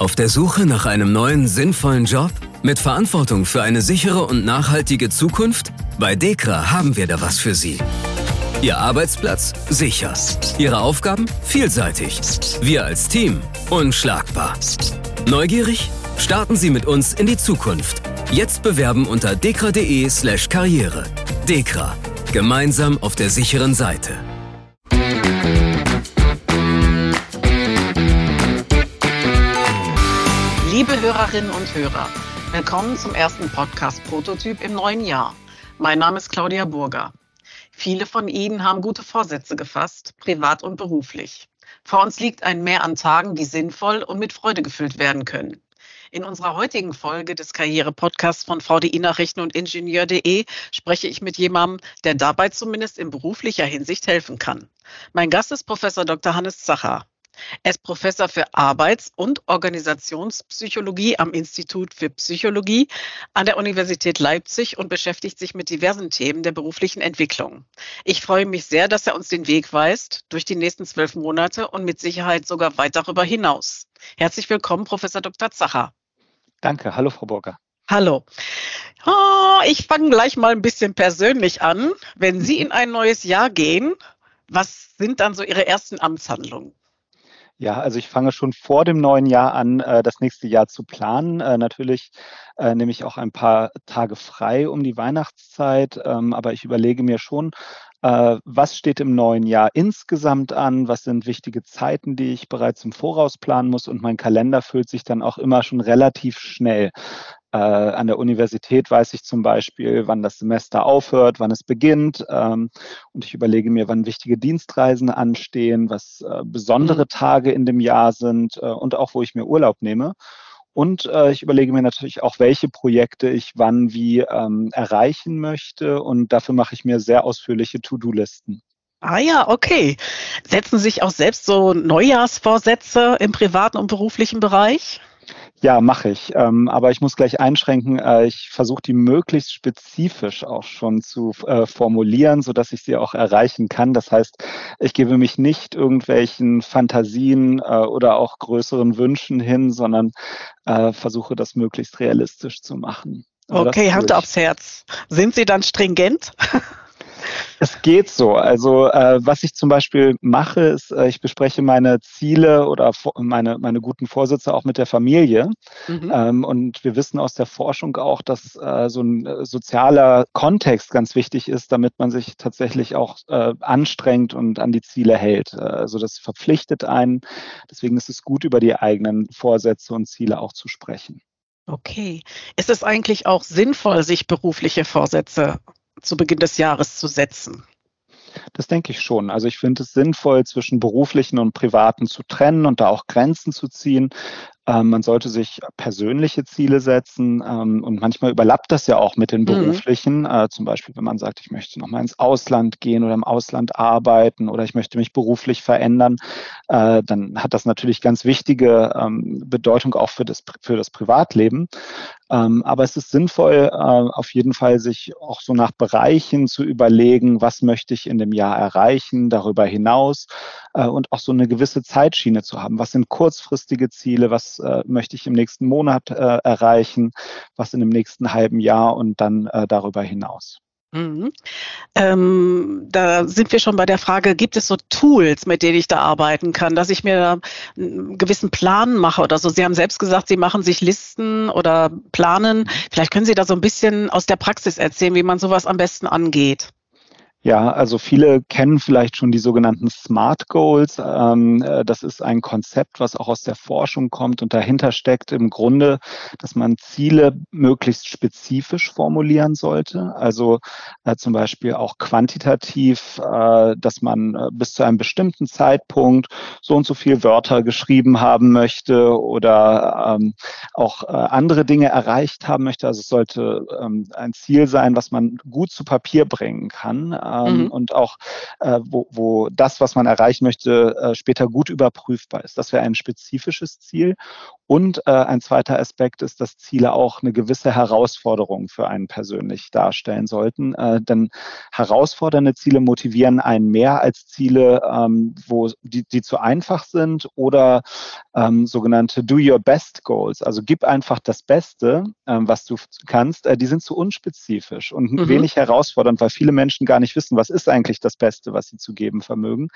Auf der Suche nach einem neuen, sinnvollen Job? Mit Verantwortung für eine sichere und nachhaltige Zukunft? Bei DEKRA haben wir da was für Sie. Ihr Arbeitsplatz? Sicher. Ihre Aufgaben? Vielseitig. Wir als Team? Unschlagbar. Neugierig? Starten Sie mit uns in die Zukunft. Jetzt bewerben unter dekra.de/slash karriere. DEKRA. Gemeinsam auf der sicheren Seite. Liebe Hörerinnen und Hörer, willkommen zum ersten Podcast-Prototyp im neuen Jahr. Mein Name ist Claudia Burger. Viele von Ihnen haben gute Vorsätze gefasst, privat und beruflich. Vor uns liegt ein Mehr an Tagen, die sinnvoll und mit Freude gefüllt werden können. In unserer heutigen Folge des Karriere-Podcasts von VDI-Nachrichten und Ingenieur.de spreche ich mit jemandem, der dabei zumindest in beruflicher Hinsicht helfen kann. Mein Gast ist Professor Dr. Hannes Zacher. Er ist Professor für Arbeits- und Organisationspsychologie am Institut für Psychologie an der Universität Leipzig und beschäftigt sich mit diversen Themen der beruflichen Entwicklung. Ich freue mich sehr, dass er uns den Weg weist durch die nächsten zwölf Monate und mit Sicherheit sogar weit darüber hinaus. Herzlich willkommen, Professor Dr. Zacher. Danke. Hallo, Frau Burger. Hallo. Oh, ich fange gleich mal ein bisschen persönlich an. Wenn Sie in ein neues Jahr gehen, was sind dann so Ihre ersten Amtshandlungen? Ja, also ich fange schon vor dem neuen Jahr an, äh, das nächste Jahr zu planen. Äh, natürlich äh, nehme ich auch ein paar Tage frei um die Weihnachtszeit, ähm, aber ich überlege mir schon, was steht im neuen Jahr insgesamt an, was sind wichtige Zeiten, die ich bereits im Voraus planen muss und mein Kalender füllt sich dann auch immer schon relativ schnell. Äh, an der Universität weiß ich zum Beispiel, wann das Semester aufhört, wann es beginnt. Ähm, und ich überlege mir, wann wichtige Dienstreisen anstehen, was äh, besondere. Tage in dem Jahr sind äh, und auch, wo ich mir Urlaub nehme. Und äh, ich überlege mir natürlich auch, welche Projekte ich wann wie ähm, erreichen möchte. Und dafür mache ich mir sehr ausführliche To-Do-Listen. Ah ja, okay. Setzen sich auch selbst so Neujahrsvorsätze im privaten und beruflichen Bereich? Ja, mache ich. Ähm, aber ich muss gleich einschränken. Äh, ich versuche die möglichst spezifisch auch schon zu äh, formulieren, so dass ich sie auch erreichen kann. Das heißt, ich gebe mich nicht irgendwelchen Fantasien äh, oder auch größeren Wünschen hin, sondern äh, versuche das möglichst realistisch zu machen. Aber okay, Hand aufs Herz. Sind Sie dann stringent? Es geht so. Also äh, was ich zum Beispiel mache, ist, äh, ich bespreche meine Ziele oder meine, meine guten Vorsätze auch mit der Familie. Mhm. Ähm, und wir wissen aus der Forschung auch, dass äh, so ein äh, sozialer Kontext ganz wichtig ist, damit man sich tatsächlich auch äh, anstrengt und an die Ziele hält. Äh, also das verpflichtet einen. Deswegen ist es gut, über die eigenen Vorsätze und Ziele auch zu sprechen. Okay. Ist es eigentlich auch sinnvoll, sich berufliche Vorsätze zu Beginn des Jahres zu setzen? Das denke ich schon. Also ich finde es sinnvoll, zwischen beruflichen und privaten zu trennen und da auch Grenzen zu ziehen. Ähm, man sollte sich persönliche Ziele setzen ähm, und manchmal überlappt das ja auch mit den mhm. beruflichen. Mhm. Äh, zum Beispiel, wenn man sagt, ich möchte nochmal ins Ausland gehen oder im Ausland arbeiten oder ich möchte mich beruflich verändern, äh, dann hat das natürlich ganz wichtige ähm, Bedeutung auch für das, für das Privatleben. Ähm, aber es ist sinnvoll, äh, auf jeden Fall sich auch so nach Bereichen zu überlegen, was möchte ich in dem Jahr erreichen, darüber hinaus äh, und auch so eine gewisse Zeitschiene zu haben. Was sind kurzfristige Ziele? Was äh, möchte ich im nächsten Monat äh, erreichen, was in dem nächsten halben Jahr und dann äh, darüber hinaus. Mhm. Ähm, da sind wir schon bei der Frage, gibt es so Tools, mit denen ich da arbeiten kann, dass ich mir einen gewissen Plan mache oder so? Sie haben selbst gesagt, Sie machen sich Listen oder planen. Vielleicht können Sie da so ein bisschen aus der Praxis erzählen, wie man sowas am besten angeht. Ja, also viele kennen vielleicht schon die sogenannten Smart Goals. Ähm, äh, das ist ein Konzept, was auch aus der Forschung kommt und dahinter steckt im Grunde, dass man Ziele möglichst spezifisch formulieren sollte. Also äh, zum Beispiel auch quantitativ, äh, dass man bis zu einem bestimmten Zeitpunkt so und so viel Wörter geschrieben haben möchte oder ähm, auch äh, andere Dinge erreicht haben möchte. Also es sollte ähm, ein Ziel sein, was man gut zu Papier bringen kann ähm, mhm. und auch äh, wo, wo das, was man erreichen möchte, äh, später gut überprüfbar ist. Das wäre ein spezifisches Ziel. Und äh, ein zweiter Aspekt ist, dass Ziele auch eine gewisse Herausforderung für einen persönlich darstellen sollten. Äh, denn herausfordernde Ziele motivieren einen mehr als Ziele, ähm, wo die, die zu einfach sind oder ähm, sogenannte Do Your Best Goals. Also gib einfach das Beste, ähm, was du kannst. Äh, die sind zu unspezifisch und mhm. wenig herausfordernd, weil viele Menschen gar nicht wissen, was ist eigentlich das Beste, was sie zu geben vermögen.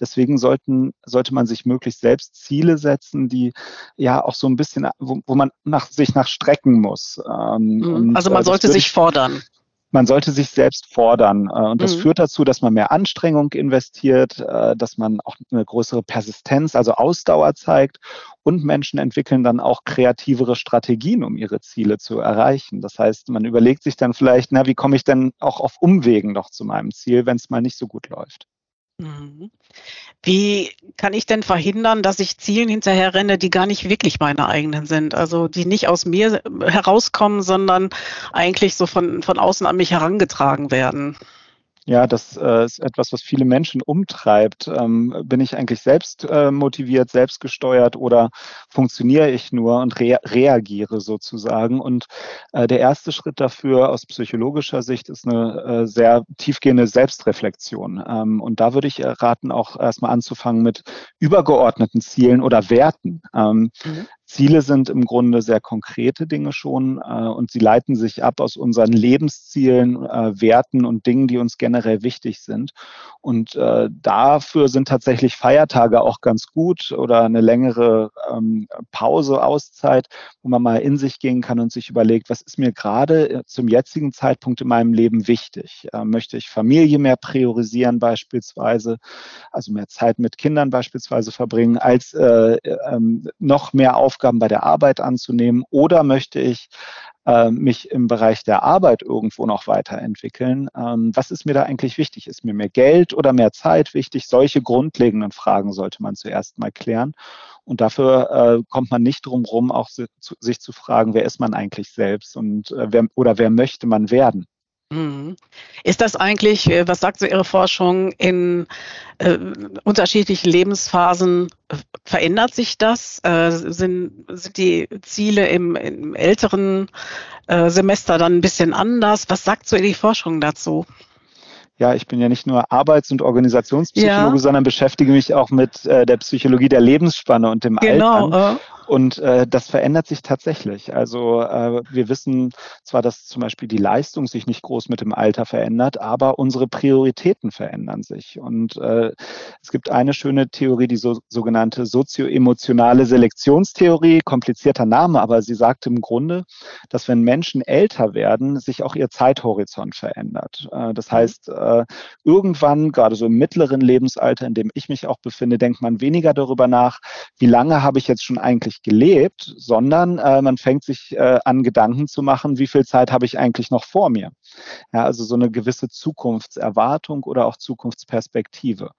Deswegen sollten, sollte man sich möglichst selbst Ziele setzen, die ja auch so ein bisschen, wo, wo man nach, sich nach strecken muss. Ähm, mhm. also man äh, sollte sich fordern man sollte sich selbst fordern. Äh, und das mhm. führt dazu, dass man mehr Anstrengung investiert, äh, dass man auch eine größere Persistenz, also Ausdauer zeigt. Und Menschen entwickeln dann auch kreativere Strategien, um ihre Ziele zu erreichen. Das heißt, man überlegt sich dann vielleicht, na, wie komme ich denn auch auf Umwegen noch zu meinem Ziel, wenn es mal nicht so gut läuft. Mhm. Wie kann ich denn verhindern, dass ich Zielen hinterher renne, die gar nicht wirklich meine eigenen sind? Also die nicht aus mir herauskommen, sondern eigentlich so von, von außen an mich herangetragen werden. Ja, das äh, ist etwas, was viele Menschen umtreibt. Ähm, bin ich eigentlich selbst äh, motiviert, selbst gesteuert oder funktioniere ich nur und rea reagiere sozusagen? Und äh, der erste Schritt dafür aus psychologischer Sicht ist eine äh, sehr tiefgehende Selbstreflexion. Ähm, und da würde ich raten, auch erstmal anzufangen mit übergeordneten Zielen oder Werten. Ähm, mhm. Ziele sind im Grunde sehr konkrete Dinge schon äh, und sie leiten sich ab aus unseren Lebenszielen, äh, Werten und Dingen, die uns generell wichtig sind. Und äh, dafür sind tatsächlich Feiertage auch ganz gut oder eine längere ähm, Pause, Auszeit, wo man mal in sich gehen kann und sich überlegt, was ist mir gerade äh, zum jetzigen Zeitpunkt in meinem Leben wichtig? Äh, möchte ich Familie mehr priorisieren beispielsweise, also mehr Zeit mit Kindern beispielsweise verbringen, als äh, äh, noch mehr auf Aufgaben bei der Arbeit anzunehmen oder möchte ich äh, mich im Bereich der Arbeit irgendwo noch weiterentwickeln? Ähm, was ist mir da eigentlich wichtig? Ist mir mehr Geld oder mehr Zeit wichtig? Solche grundlegenden Fragen sollte man zuerst mal klären. Und dafür äh, kommt man nicht drum rum, auch si zu, sich zu fragen, wer ist man eigentlich selbst und äh, wer, oder wer möchte man werden? Mhm. Ist das eigentlich, äh, was sagt so Ihre Forschung, in äh, unterschiedlichen Lebensphasen äh, verändert sich das? Äh, sind, sind die Ziele im, im älteren äh, Semester dann ein bisschen anders? Was sagt so die Forschung dazu? ja, ich bin ja nicht nur Arbeits- und Organisationspsychologe, ja. sondern beschäftige mich auch mit äh, der Psychologie der Lebensspanne und dem genau, Altern. Und äh, das verändert sich tatsächlich. Also äh, wir wissen zwar, dass zum Beispiel die Leistung sich nicht groß mit dem Alter verändert, aber unsere Prioritäten verändern sich. Und äh, es gibt eine schöne Theorie, die so, sogenannte sozioemotionale Selektionstheorie, komplizierter Name, aber sie sagt im Grunde, dass wenn Menschen älter werden, sich auch ihr Zeithorizont verändert. Äh, das mhm. heißt, äh, irgendwann, gerade so im mittleren Lebensalter, in dem ich mich auch befinde, denkt man weniger darüber nach, wie lange habe ich jetzt schon eigentlich nicht gelebt, sondern äh, man fängt sich äh, an, Gedanken zu machen, wie viel Zeit habe ich eigentlich noch vor mir. Ja, also so eine gewisse Zukunftserwartung oder auch Zukunftsperspektive.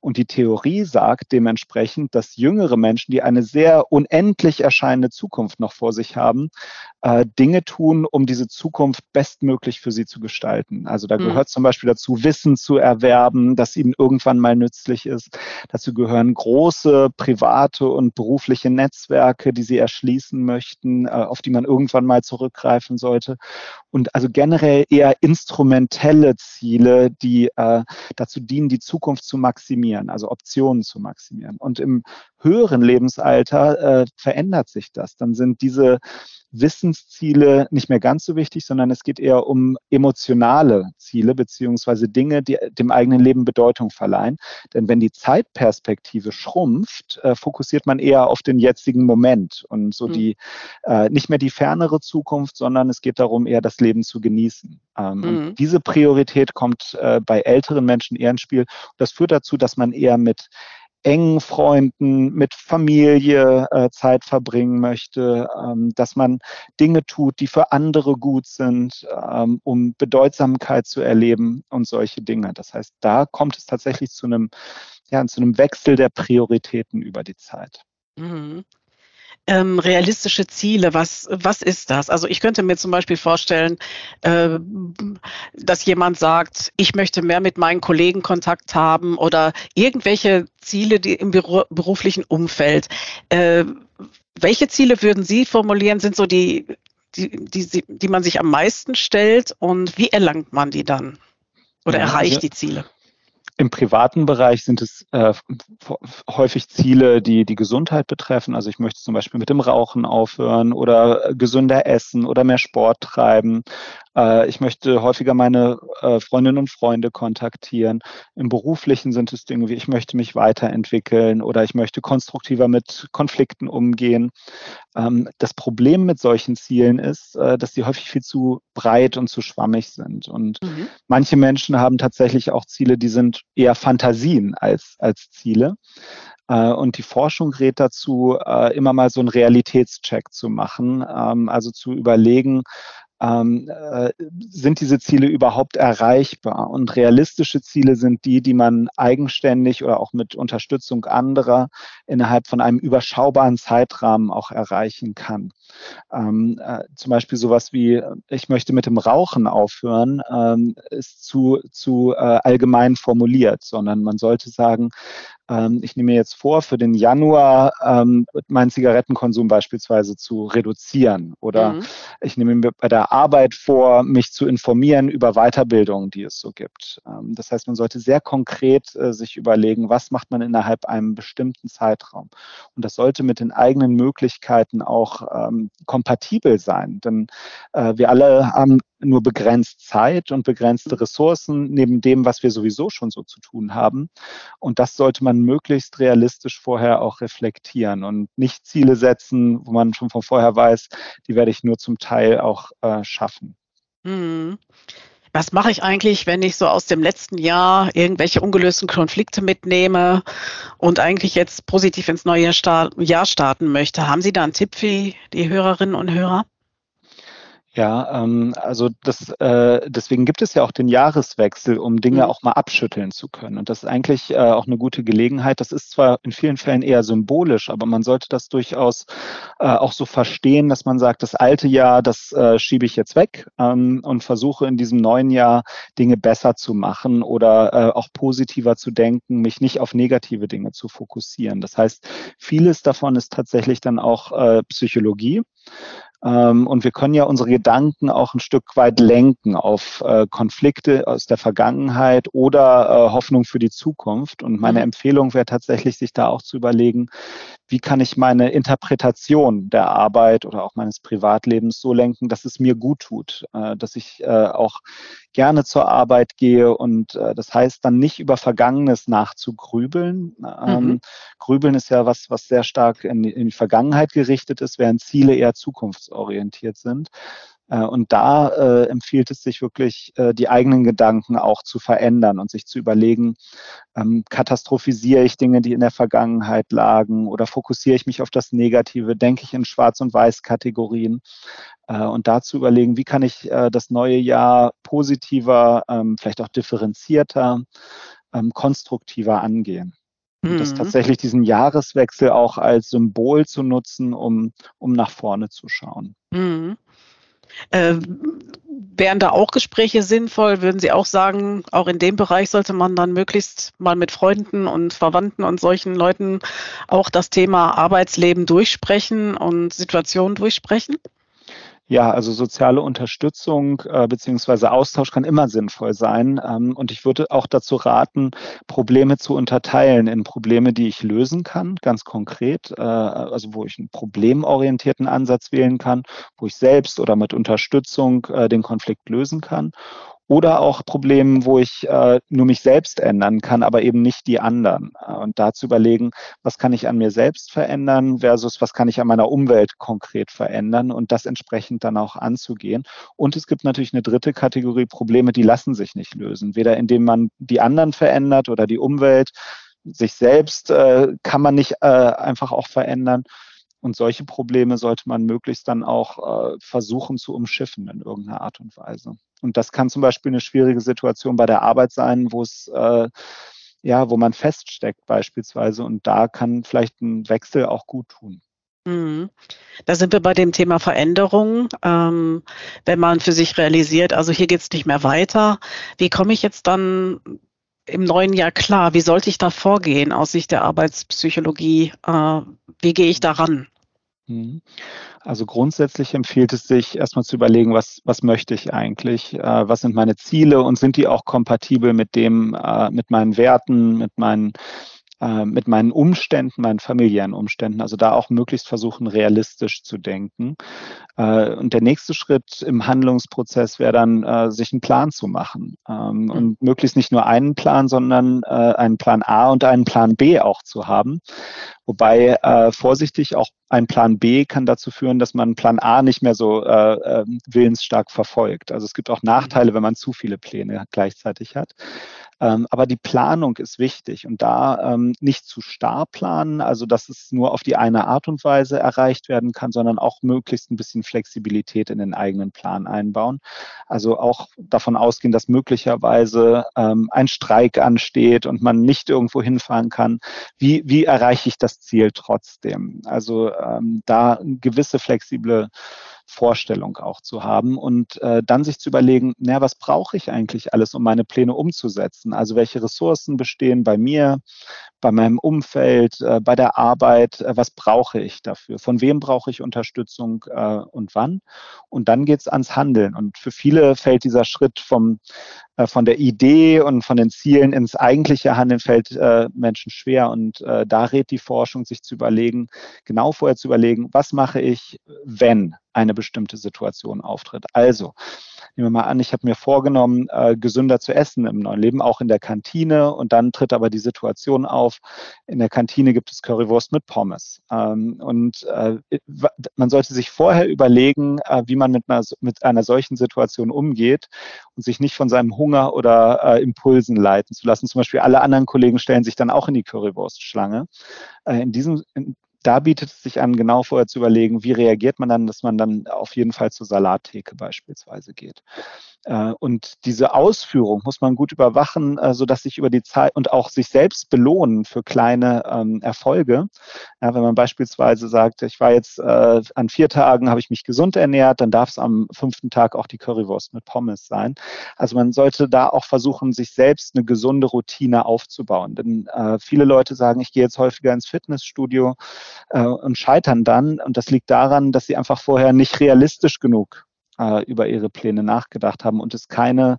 Und die Theorie sagt dementsprechend, dass jüngere Menschen, die eine sehr unendlich erscheinende Zukunft noch vor sich haben, äh, Dinge tun, um diese Zukunft bestmöglich für sie zu gestalten. Also da mhm. gehört zum Beispiel dazu, Wissen zu erwerben, das ihnen irgendwann mal nützlich ist. Dazu gehören große private und berufliche Netzwerke, die sie erschließen möchten, äh, auf die man irgendwann mal zurückgreifen sollte. Und also generell eher instrumentelle Ziele, die äh, dazu dienen, die Zukunft zu maximieren, also Optionen zu maximieren. Und im höheren Lebensalter äh, verändert sich das. Dann sind diese Wissensziele nicht mehr ganz so wichtig, sondern es geht eher um emotionale Ziele beziehungsweise Dinge, die dem eigenen Leben Bedeutung verleihen. Denn wenn die Zeitperspektive schrumpft, äh, fokussiert man eher auf den jetzigen Moment und so mhm. die äh, nicht mehr die fernere Zukunft, sondern es geht darum, eher das Leben zu genießen. Ähm, mhm. diese Priorität kommt äh, bei älteren Menschen eher ins Spiel. Das führt dazu, dass man eher mit engen Freunden, mit Familie äh, Zeit verbringen möchte, ähm, dass man Dinge tut, die für andere gut sind, ähm, um Bedeutsamkeit zu erleben und solche Dinge. Das heißt, da kommt es tatsächlich zu einem, ja, zu einem Wechsel der Prioritäten über die Zeit. Mhm ähm, realistische Ziele, was, was ist das? Also ich könnte mir zum Beispiel vorstellen, äh, dass jemand sagt, ich möchte mehr mit meinen Kollegen Kontakt haben oder irgendwelche Ziele, die im Büro, beruflichen Umfeld. Äh, welche Ziele würden Sie formulieren, sind so die, die, die, die man sich am meisten stellt und wie erlangt man die dann oder ja, erreicht also, die Ziele? Im privaten Bereich sind es äh, häufig Ziele, die die Gesundheit betreffen. Also ich möchte zum Beispiel mit dem Rauchen aufhören oder gesünder essen oder mehr Sport treiben. Äh, ich möchte häufiger meine äh, Freundinnen und Freunde kontaktieren. Im beruflichen sind es Dinge wie, ich möchte mich weiterentwickeln oder ich möchte konstruktiver mit Konflikten umgehen. Ähm, das Problem mit solchen Zielen ist, äh, dass sie häufig viel zu breit und zu schwammig sind. Und mhm. manche Menschen haben tatsächlich auch Ziele, die sind eher Fantasien als, als Ziele. Und die Forschung rät dazu, immer mal so einen Realitätscheck zu machen, ähm, also zu überlegen, ähm, äh, sind diese Ziele überhaupt erreichbar? Und realistische Ziele sind die, die man eigenständig oder auch mit Unterstützung anderer innerhalb von einem überschaubaren Zeitrahmen auch erreichen kann. Ähm, äh, zum Beispiel sowas wie, ich möchte mit dem Rauchen aufhören, ähm, ist zu, zu äh, allgemein formuliert, sondern man sollte sagen, ähm, ich nehme mir jetzt vor, für den Januar ähm, meinen Zigarettenkonsum beispielsweise zu reduzieren. Oder mhm. ich nehme mir bei der Arbeit vor, mich zu informieren über Weiterbildungen, die es so gibt. Ähm, das heißt, man sollte sehr konkret äh, sich überlegen, was macht man innerhalb einem bestimmten Zeitraum. Und das sollte mit den eigenen Möglichkeiten auch ähm, kompatibel sein. Denn äh, wir alle haben nur begrenzt Zeit und begrenzte Ressourcen neben dem, was wir sowieso schon so zu tun haben. Und das sollte man möglichst realistisch vorher auch reflektieren und nicht Ziele setzen, wo man schon von vorher weiß, die werde ich nur zum Teil auch äh, schaffen. Mhm. Was mache ich eigentlich, wenn ich so aus dem letzten Jahr irgendwelche ungelösten Konflikte mitnehme und eigentlich jetzt positiv ins neue Jahr starten möchte? Haben Sie da einen Tipp für die Hörerinnen und Hörer? Ja, ähm, also das, äh, deswegen gibt es ja auch den Jahreswechsel, um Dinge mhm. auch mal abschütteln zu können. Und das ist eigentlich äh, auch eine gute Gelegenheit. Das ist zwar in vielen Fällen eher symbolisch, aber man sollte das durchaus äh, auch so verstehen, dass man sagt, das alte Jahr, das äh, schiebe ich jetzt weg ähm, und versuche in diesem neuen Jahr Dinge besser zu machen oder äh, auch positiver zu denken, mich nicht auf negative Dinge zu fokussieren. Das heißt, vieles davon ist tatsächlich dann auch äh, Psychologie. Ähm, und wir können ja unsere Gedanken auch ein Stück weit lenken auf äh, Konflikte aus der Vergangenheit oder äh, Hoffnung für die Zukunft. Und meine mhm. Empfehlung wäre tatsächlich, sich da auch zu überlegen, wie kann ich meine Interpretation der Arbeit oder auch meines Privatlebens so lenken, dass es mir gut tut, äh, dass ich äh, auch gerne zur Arbeit gehe und äh, das heißt dann nicht über Vergangenes nachzugrübeln. Ähm, mhm. Grübeln ist ja was, was sehr stark in, in die Vergangenheit gerichtet ist, während Ziele eher zukunftsorientiert sind. Äh, und da äh, empfiehlt es sich wirklich, äh, die eigenen Gedanken auch zu verändern und sich zu überlegen, ähm, katastrophisiere ich Dinge, die in der Vergangenheit lagen oder fokussiere ich mich auf das Negative, denke ich in Schwarz- und Weiß-Kategorien äh, und dazu überlegen, wie kann ich äh, das neue Jahr positiver, ähm, vielleicht auch differenzierter, ähm, konstruktiver angehen. Und das mhm. tatsächlich diesen Jahreswechsel auch als Symbol zu nutzen, um, um nach vorne zu schauen. Mhm. Äh, wären da auch Gespräche sinnvoll? Würden Sie auch sagen, auch in dem Bereich sollte man dann möglichst mal mit Freunden und Verwandten und solchen Leuten auch das Thema Arbeitsleben durchsprechen und Situationen durchsprechen? Ja, also soziale Unterstützung äh, beziehungsweise Austausch kann immer sinnvoll sein. Ähm, und ich würde auch dazu raten, Probleme zu unterteilen in Probleme, die ich lösen kann, ganz konkret, äh, also wo ich einen problemorientierten Ansatz wählen kann, wo ich selbst oder mit Unterstützung äh, den Konflikt lösen kann oder auch Problemen, wo ich äh, nur mich selbst ändern kann, aber eben nicht die anderen. Äh, und da zu überlegen, was kann ich an mir selbst verändern versus was kann ich an meiner Umwelt konkret verändern und das entsprechend dann auch anzugehen. Und es gibt natürlich eine dritte Kategorie Probleme, die lassen sich nicht lösen. Weder indem man die anderen verändert oder die Umwelt, sich selbst äh, kann man nicht äh, einfach auch verändern. Und solche Probleme sollte man möglichst dann auch äh, versuchen zu umschiffen in irgendeiner Art und Weise. Und das kann zum Beispiel eine schwierige Situation bei der Arbeit sein, wo es äh, ja, wo man feststeckt beispielsweise. Und da kann vielleicht ein Wechsel auch gut tun. Mhm. Da sind wir bei dem Thema Veränderung. Ähm, wenn man für sich realisiert, also hier geht es nicht mehr weiter, wie komme ich jetzt dann im neuen Jahr klar? Wie sollte ich da vorgehen aus Sicht der Arbeitspsychologie? Äh, wie gehe ich daran? Mhm. Also grundsätzlich empfiehlt es sich, erstmal zu überlegen, was, was möchte ich eigentlich, äh, was sind meine Ziele und sind die auch kompatibel mit dem, äh, mit meinen Werten, mit meinen äh, mit meinen Umständen, meinen familiären Umständen, also da auch möglichst versuchen, realistisch zu denken. Äh, und der nächste Schritt im Handlungsprozess wäre dann, äh, sich einen Plan zu machen ähm, mhm. und möglichst nicht nur einen Plan, sondern einen Plan A und einen Plan B auch zu haben. Wobei vorsichtig auch ein Plan B kann dazu führen, dass man Plan A nicht mehr so äh, äh, willensstark verfolgt. Also es gibt auch Nachteile, wenn man zu viele Pläne gleichzeitig hat. Ähm, aber die Planung ist wichtig und da ähm, nicht zu starr planen, also dass es nur auf die eine Art und Weise erreicht werden kann, sondern auch möglichst ein bisschen Flexibilität in den eigenen Plan einbauen. Also auch davon ausgehen, dass möglicherweise ähm, ein Streik ansteht und man nicht irgendwo hinfahren kann. Wie, wie erreiche ich das Ziel trotzdem? Also ähm, da gewisse flexible Vorstellung auch zu haben und äh, dann sich zu überlegen, na, was brauche ich eigentlich alles, um meine Pläne umzusetzen? Also welche Ressourcen bestehen bei mir, bei meinem Umfeld, äh, bei der Arbeit, äh, was brauche ich dafür? Von wem brauche ich Unterstützung äh, und wann? Und dann geht es ans Handeln. Und für viele fällt dieser Schritt vom, von der Idee und von den Zielen ins eigentliche Handeln fällt äh, Menschen schwer. Und da rät die Forschung, sich zu überlegen, genau vorher zu überlegen, was mache ich, wenn eine bestimmte Situation auftritt. Also, nehmen wir mal an, ich habe mir vorgenommen, äh, gesünder zu essen im neuen Leben, auch in der Kantine. Und dann tritt aber die Situation auf, in der Kantine gibt es Currywurst mit Pommes. Ähm, und äh, man sollte sich vorher überlegen, äh, wie man mit einer, mit einer solchen Situation umgeht und sich nicht von seinem Hunger oder äh, Impulsen leiten zu lassen. Zum Beispiel alle anderen Kollegen stellen sich dann auch in die Currywurstschlange. Äh, in diesem, in, da bietet es sich an, genau vorher zu überlegen, wie reagiert man dann, dass man dann auf jeden Fall zur Salattheke beispielsweise geht. Äh, und diese Ausführung muss man gut überwachen, äh, sodass sich über die Zeit und auch sich selbst belohnen für kleine ähm, Erfolge. Ja, wenn man beispielsweise sagt, ich war jetzt äh, an vier Tagen, habe ich mich gesund ernährt, dann darf es am fünften Tag auch die Currywurst mit Pommes sein. Also man sollte da auch versuchen, sich selbst eine gesunde Routine aufzubauen. Denn viele Leute sagen, ich gehe jetzt häufiger ins Fitnessstudio äh, und scheitern dann. Und das liegt daran, dass sie einfach vorher nicht realistisch genug äh, über ihre Pläne nachgedacht haben und es keine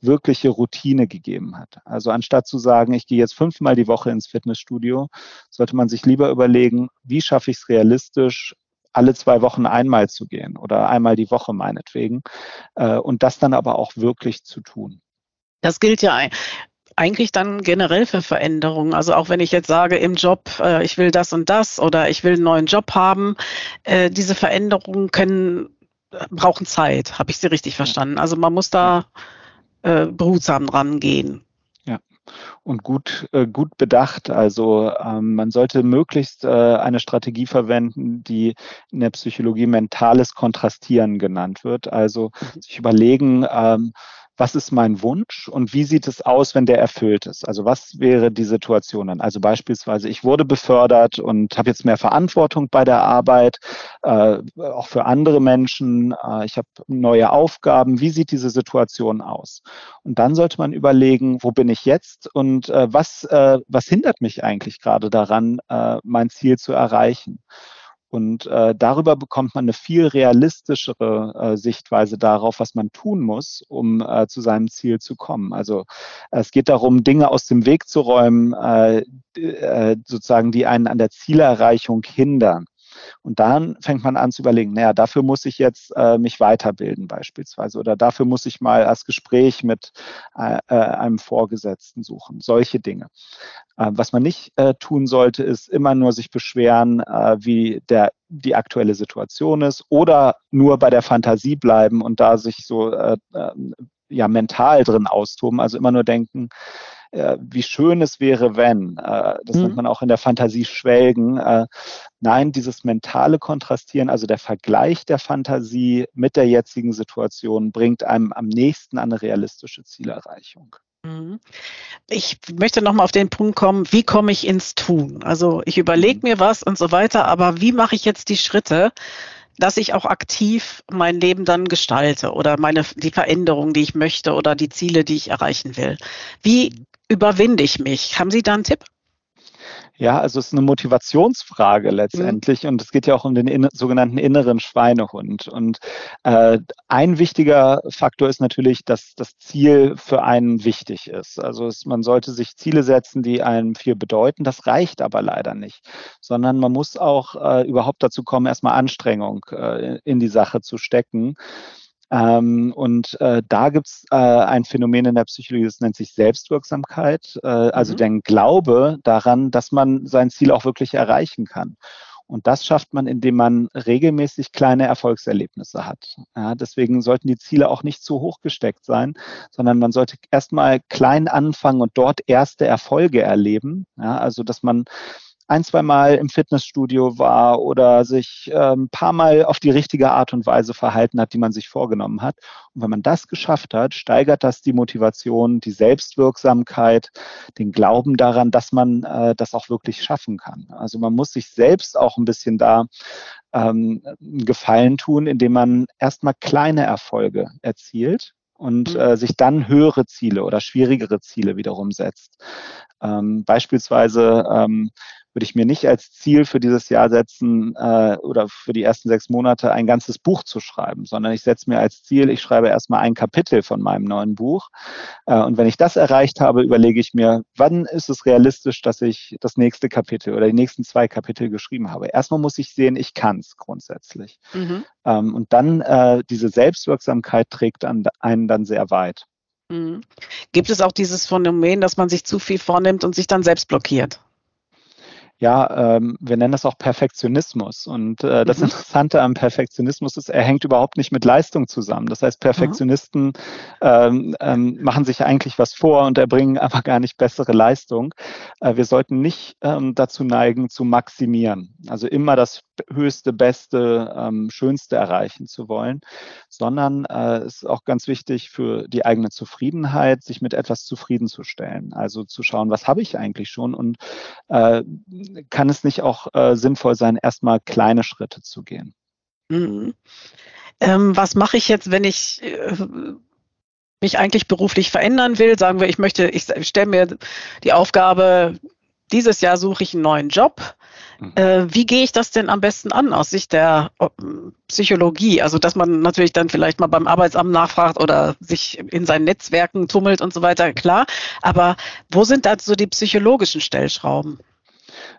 wirkliche Routine gegeben hat. Also anstatt zu sagen, ich gehe jetzt fünfmal die Woche ins Fitnessstudio, sollte man sich lieber überlegen, wie schaffe ich es realistisch, alle zwei Wochen einmal zu gehen oder einmal die Woche meinetwegen äh, und das dann aber auch wirklich zu tun. Das gilt ja eigentlich dann generell für Veränderungen. Also auch wenn ich jetzt sage im Job, äh, ich will das und das oder ich will einen neuen Job haben, äh, diese Veränderungen können brauchen Zeit, habe ich Sie richtig verstanden. Also man muss da äh, behutsam dran gehen. Ja, und gut, äh, gut bedacht. Also ähm, man sollte möglichst äh, eine Strategie verwenden, die in der Psychologie mentales Kontrastieren genannt wird. Also mhm. sich überlegen, ähm, was ist mein Wunsch und wie sieht es aus, wenn der erfüllt ist? Also was wäre die Situation dann? Also beispielsweise, ich wurde befördert und habe jetzt mehr Verantwortung bei der Arbeit, äh, auch für andere Menschen. Äh, ich habe neue Aufgaben. Wie sieht diese Situation aus? Und dann sollte man überlegen, wo bin ich jetzt und äh, was, äh, was hindert mich eigentlich gerade daran, äh, mein Ziel zu erreichen? Und äh, darüber bekommt man eine viel realistischere äh, Sichtweise darauf, was man tun muss, um äh, zu seinem Ziel zu kommen. Also es geht darum, Dinge aus dem Weg zu räumen, äh, äh, sozusagen, die einen an der Zielerreichung hindern. Und dann fängt man an zu überlegen, naja, dafür muss ich jetzt äh, mich weiterbilden beispielsweise oder dafür muss ich mal das Gespräch mit äh, äh, einem Vorgesetzten suchen, solche Dinge. Äh, was man nicht äh, tun sollte, ist immer nur sich beschweren, äh, wie der, die aktuelle Situation ist oder nur bei der Fantasie bleiben und da sich so ja mental drin austoben. Also immer nur denken, äh, wie schön es wäre, wenn. Äh, das mhm. nennt man auch in der Fantasie schwelgen. Äh, nein, dieses mentale Kontrastieren, also der Vergleich der Fantasie mit der jetzigen Situation, bringt einem am nächsten an eine realistische Zielerreichung. Mhm. Ich möchte nochmal auf den Punkt kommen, wie komme ich ins Tun? Also ich überlege mhm. mir was und so weiter, aber wie mache ich jetzt die Schritte, dass ich auch aktiv mein Leben dann gestalte oder meine, die Veränderungen, die ich möchte oder die Ziele, die ich erreichen will. Wie überwinde ich mich? Haben Sie da einen Tipp? Ja, also es ist eine Motivationsfrage letztendlich mhm. und es geht ja auch um den in, sogenannten inneren Schweinehund. Und äh, ein wichtiger Faktor ist natürlich, dass das Ziel für einen wichtig ist. Also es, man sollte sich Ziele setzen, die einem viel bedeuten. Das reicht aber leider nicht, sondern man muss auch äh, überhaupt dazu kommen, erstmal Anstrengung äh, in die Sache zu stecken. Ähm, und äh, da gibt es äh, ein Phänomen in der Psychologie, das nennt sich Selbstwirksamkeit, äh, also mhm. den Glaube daran, dass man sein Ziel auch wirklich erreichen kann. Und das schafft man, indem man regelmäßig kleine Erfolgserlebnisse hat. Ja, deswegen sollten die Ziele auch nicht zu hoch gesteckt sein, sondern man sollte erstmal klein anfangen und dort erste Erfolge erleben. Ja, also, dass man ein, zwei Mal im Fitnessstudio war oder sich äh, ein paar Mal auf die richtige Art und Weise verhalten hat, die man sich vorgenommen hat. Und wenn man das geschafft hat, steigert das die Motivation, die Selbstwirksamkeit, den Glauben daran, dass man äh, das auch wirklich schaffen kann. Also man muss sich selbst auch ein bisschen da ähm, einen Gefallen tun, indem man erstmal kleine Erfolge erzielt und mhm. äh, sich dann höhere Ziele oder schwierigere Ziele wiederum setzt. Ähm, beispielsweise ähm, würde ich mir nicht als Ziel für dieses Jahr setzen äh, oder für die ersten sechs Monate ein ganzes Buch zu schreiben, sondern ich setze mir als Ziel, ich schreibe erstmal ein Kapitel von meinem neuen Buch. Äh, und wenn ich das erreicht habe, überlege ich mir, wann ist es realistisch, dass ich das nächste Kapitel oder die nächsten zwei Kapitel geschrieben habe. Erstmal muss ich sehen, ich kann es grundsätzlich. Mhm. Ähm, und dann äh, diese Selbstwirksamkeit trägt an, einen dann sehr weit. Mhm. Gibt es auch dieses Phänomen, dass man sich zu viel vornimmt und sich dann selbst blockiert? Ja, ähm, wir nennen das auch Perfektionismus. Und äh, das mhm. Interessante am Perfektionismus ist, er hängt überhaupt nicht mit Leistung zusammen. Das heißt, Perfektionisten ähm, ähm, machen sich eigentlich was vor und erbringen aber gar nicht bessere Leistung. Äh, wir sollten nicht ähm, dazu neigen, zu maximieren. Also immer das höchste, beste, ähm, schönste erreichen zu wollen, sondern äh, es ist auch ganz wichtig für die eigene Zufriedenheit, sich mit etwas zufriedenzustellen. Also zu schauen, was habe ich eigentlich schon und äh, kann es nicht auch äh, sinnvoll sein, erstmal kleine Schritte zu gehen? Mhm. Ähm, was mache ich jetzt, wenn ich äh, mich eigentlich beruflich verändern will? Sagen wir, ich möchte, ich stelle mir die Aufgabe, dieses Jahr suche ich einen neuen Job. Mhm. Äh, wie gehe ich das denn am besten an aus Sicht der Psychologie? Also, dass man natürlich dann vielleicht mal beim Arbeitsamt nachfragt oder sich in seinen Netzwerken tummelt und so weiter, klar. Aber wo sind da so die psychologischen Stellschrauben?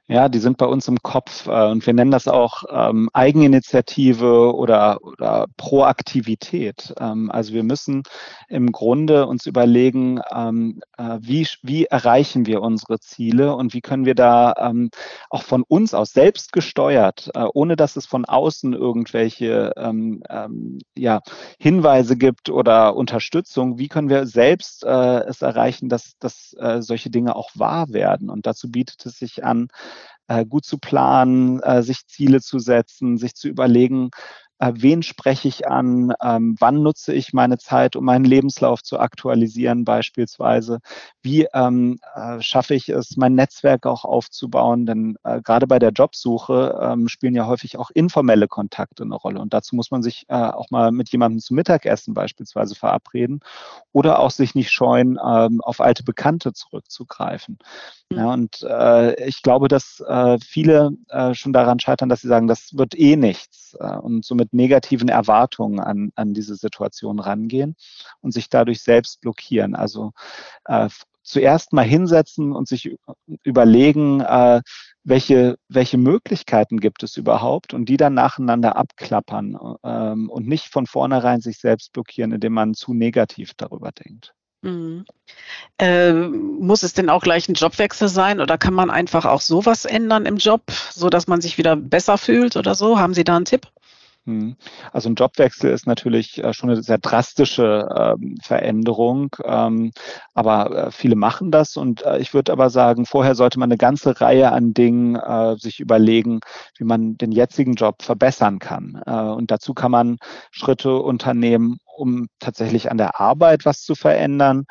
Ja, die sind bei uns im Kopf äh, und wir nennen das auch ähm, Eigeninitiative oder, oder Proaktivität. Ähm, also wir müssen im Grunde uns überlegen, ähm, äh, wie, wie erreichen wir unsere Ziele und wie können wir da ähm, auch von uns aus selbst gesteuert, äh, ohne dass es von außen irgendwelche ähm, ähm, ja, Hinweise gibt oder Unterstützung, wie können wir selbst äh, es erreichen, dass, dass äh, solche Dinge auch wahr werden. Und dazu bietet es sich an, gut zu planen, äh, sich Ziele zu setzen, sich zu überlegen, äh, wen spreche ich an, ähm, wann nutze ich meine Zeit, um meinen Lebenslauf zu aktualisieren beispielsweise, wie ähm, äh, schaffe ich es, mein Netzwerk auch aufzubauen, denn äh, gerade bei der Jobsuche ähm, spielen ja häufig auch informelle Kontakte eine Rolle und dazu muss man sich äh, auch mal mit jemandem zum Mittagessen beispielsweise verabreden oder auch sich nicht scheuen, ähm, auf alte Bekannte zurückzugreifen. Ja, mhm. und äh, ich glaube, dass äh, viele äh, schon daran scheitern, dass sie sagen, das wird eh nichts äh, und so mit negativen Erwartungen an, an diese Situation rangehen und sich dadurch selbst blockieren. Also äh, zuerst mal hinsetzen und sich überlegen, äh, welche, welche Möglichkeiten gibt es überhaupt und die dann nacheinander abklappern ähm, und nicht von vornherein sich selbst blockieren, indem man zu negativ darüber denkt. Mhm. Äh, muss es denn auch gleich ein Jobwechsel sein oder kann man einfach auch sowas ändern im Job, so dass man sich wieder besser fühlt oder so? Haben Sie da einen Tipp? Hm. Also ein Jobwechsel ist natürlich äh, schon eine sehr drastische ähm, Veränderung, ähm, aber äh, viele machen das und äh, ich würde aber sagen, vorher sollte man eine ganze Reihe an Dingen sich überlegen, wie man den jetzigen Job verbessern kann. Und dazu kann man Schritte unternehmen, um tatsächlich an der Arbeit was zu verändern.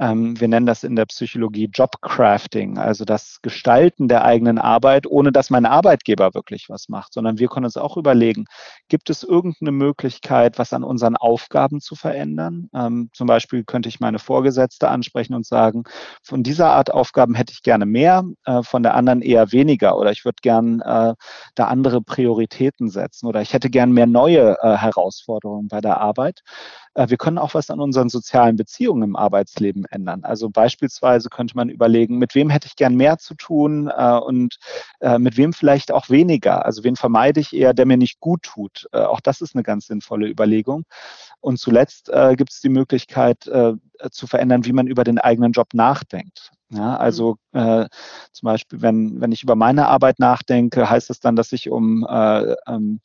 Ähm, wir nennen das in der Psychologie Jobcrafting, also das Gestalten der eigenen Arbeit, ohne dass mein Arbeitgeber wirklich was macht, sondern wir können uns auch überlegen, gibt es irgendeine Möglichkeit, was an unseren Aufgaben zu verändern? Ähm, zum Beispiel könnte ich meine Vorgesetzte ansprechen und sagen, von dieser Art Aufgaben hätte ich gerne mehr, äh, von der anderen eher weniger oder ich würde gern äh, da andere Prioritäten setzen oder ich hätte gern mehr neue äh, Herausforderungen bei der Arbeit. Äh, wir können auch was an unseren sozialen Beziehungen im Arbeitsleben ändern. Also beispielsweise könnte man überlegen, mit wem hätte ich gern mehr zu tun äh, und äh, mit wem vielleicht auch weniger. Also wen vermeide ich eher, der mir nicht gut tut. Auch das ist eine ganz sinnvolle Überlegung. Und zuletzt gibt es die Möglichkeit zu verändern, wie man über den eigenen Job nachdenkt. Ja, also äh, zum Beispiel, wenn, wenn ich über meine Arbeit nachdenke, heißt es dann, dass ich um äh, ähm,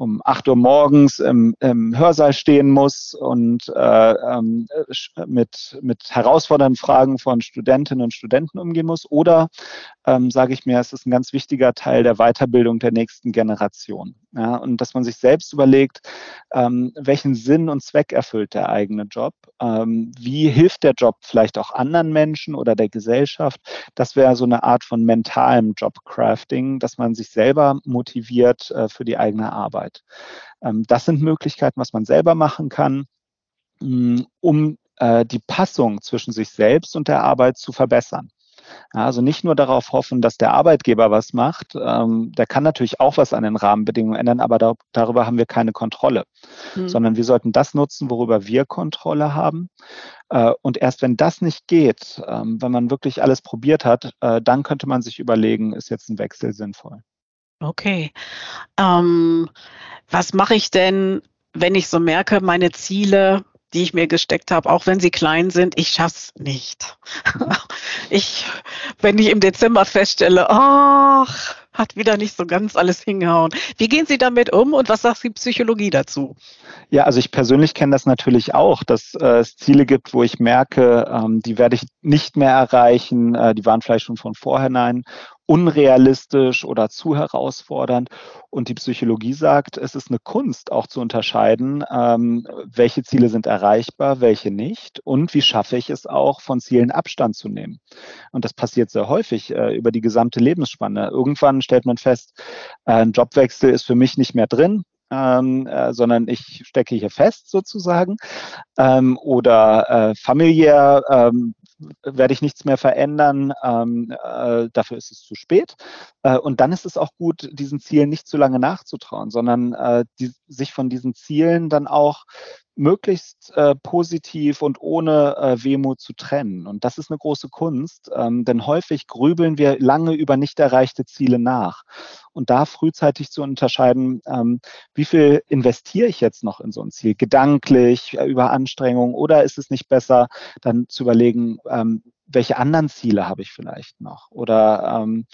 um 8 Uhr morgens im, im Hörsaal stehen muss und äh, ähm, mit, mit herausfordernden Fragen von Studentinnen und Studenten umgehen muss. Oder ähm, sage ich mir, es ist ein ganz wichtiger Teil der Weiterbildung der nächsten Generation. Ja, und dass man sich selbst überlegt, ähm, welchen Sinn und Zweck erfüllt der eigene Job, ähm, wie hilft der Job vielleicht auch anderen Menschen oder der Gesellschaft. Das wäre so eine Art von mentalem Jobcrafting, dass man sich selber motiviert äh, für die eigene Arbeit. Ähm, das sind Möglichkeiten, was man selber machen kann, mh, um äh, die Passung zwischen sich selbst und der Arbeit zu verbessern. Also nicht nur darauf hoffen, dass der Arbeitgeber was macht. Ähm, der kann natürlich auch was an den Rahmenbedingungen ändern, aber da, darüber haben wir keine Kontrolle. Mhm. Sondern wir sollten das nutzen, worüber wir Kontrolle haben. Äh, und erst wenn das nicht geht, ähm, wenn man wirklich alles probiert hat, äh, dann könnte man sich überlegen, ist jetzt ein Wechsel sinnvoll. Okay. Ähm, was mache ich denn, wenn ich so merke, meine Ziele die ich mir gesteckt habe, auch wenn sie klein sind, ich schaff's nicht. ich, wenn ich im Dezember feststelle, ach, hat wieder nicht so ganz alles hingehauen. Wie gehen Sie damit um und was sagt die Psychologie dazu? Ja, also ich persönlich kenne das natürlich auch, dass äh, es Ziele gibt, wo ich merke, ähm, die werde ich nicht mehr erreichen, äh, die waren vielleicht schon von vorhinein unrealistisch oder zu herausfordernd. Und die Psychologie sagt, es ist eine Kunst auch zu unterscheiden, ähm, welche Ziele sind erreichbar, welche nicht und wie schaffe ich es auch, von Zielen Abstand zu nehmen. Und das passiert sehr häufig äh, über die gesamte Lebensspanne. Irgendwann stellt man fest, äh, ein Jobwechsel ist für mich nicht mehr drin. Ähm, äh, sondern ich stecke hier fest sozusagen. Ähm, oder äh, familiär ähm, werde ich nichts mehr verändern, ähm, äh, dafür ist es zu spät. Äh, und dann ist es auch gut, diesen Zielen nicht zu lange nachzutrauen, sondern äh, die, sich von diesen Zielen dann auch möglichst äh, positiv und ohne äh, Wehmut zu trennen. Und das ist eine große Kunst, ähm, denn häufig grübeln wir lange über nicht erreichte Ziele nach. Und da frühzeitig zu unterscheiden, ähm, wie viel investiere ich jetzt noch in so ein Ziel, gedanklich, äh, über Anstrengung oder ist es nicht besser, dann zu überlegen, ähm, welche anderen Ziele habe ich vielleicht noch? Oder ähm,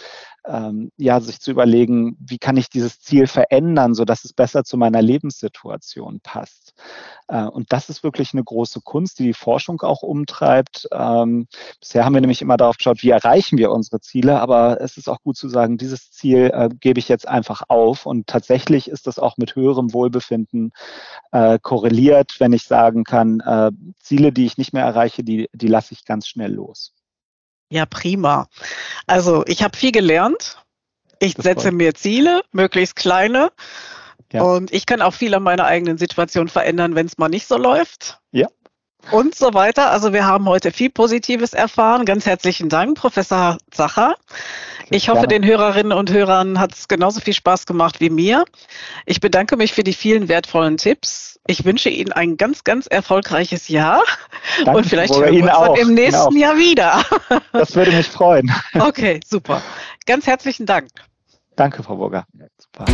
ähm, ja, sich zu überlegen, wie kann ich dieses Ziel verändern, sodass es besser zu meiner Lebenssituation passt. Äh, und das ist wirklich eine große Kunst, die die Forschung auch umtreibt. Ähm, bisher haben wir nämlich immer darauf geschaut, wie erreichen wir unsere Ziele, aber es ist auch gut zu sagen, dieses Ziel äh, gebe ich jetzt einfach auf. Und tatsächlich ist das auch mit höherem Wohlbefinden äh, korreliert, wenn ich sagen kann, äh, Ziele, die ich nicht mehr erreiche, die, die lasse ich ganz schnell los. Ja, prima. Also ich habe viel gelernt. Ich das setze mir Ziele, möglichst kleine. Ja. Und ich kann auch viel an meiner eigenen Situation verändern, wenn es mal nicht so läuft. Ja. Und so weiter. Also wir haben heute viel Positives erfahren. Ganz herzlichen Dank, Professor Zacher. Ich hoffe, den Hörerinnen und Hörern hat es genauso viel Spaß gemacht wie mir. Ich bedanke mich für die vielen wertvollen Tipps. Ich wünsche Ihnen ein ganz, ganz erfolgreiches Jahr. Danke, und vielleicht hören wir uns auch. im nächsten Jahr wieder. Das würde mich freuen. Okay, super. Ganz herzlichen Dank. Danke, Frau Burger. Super.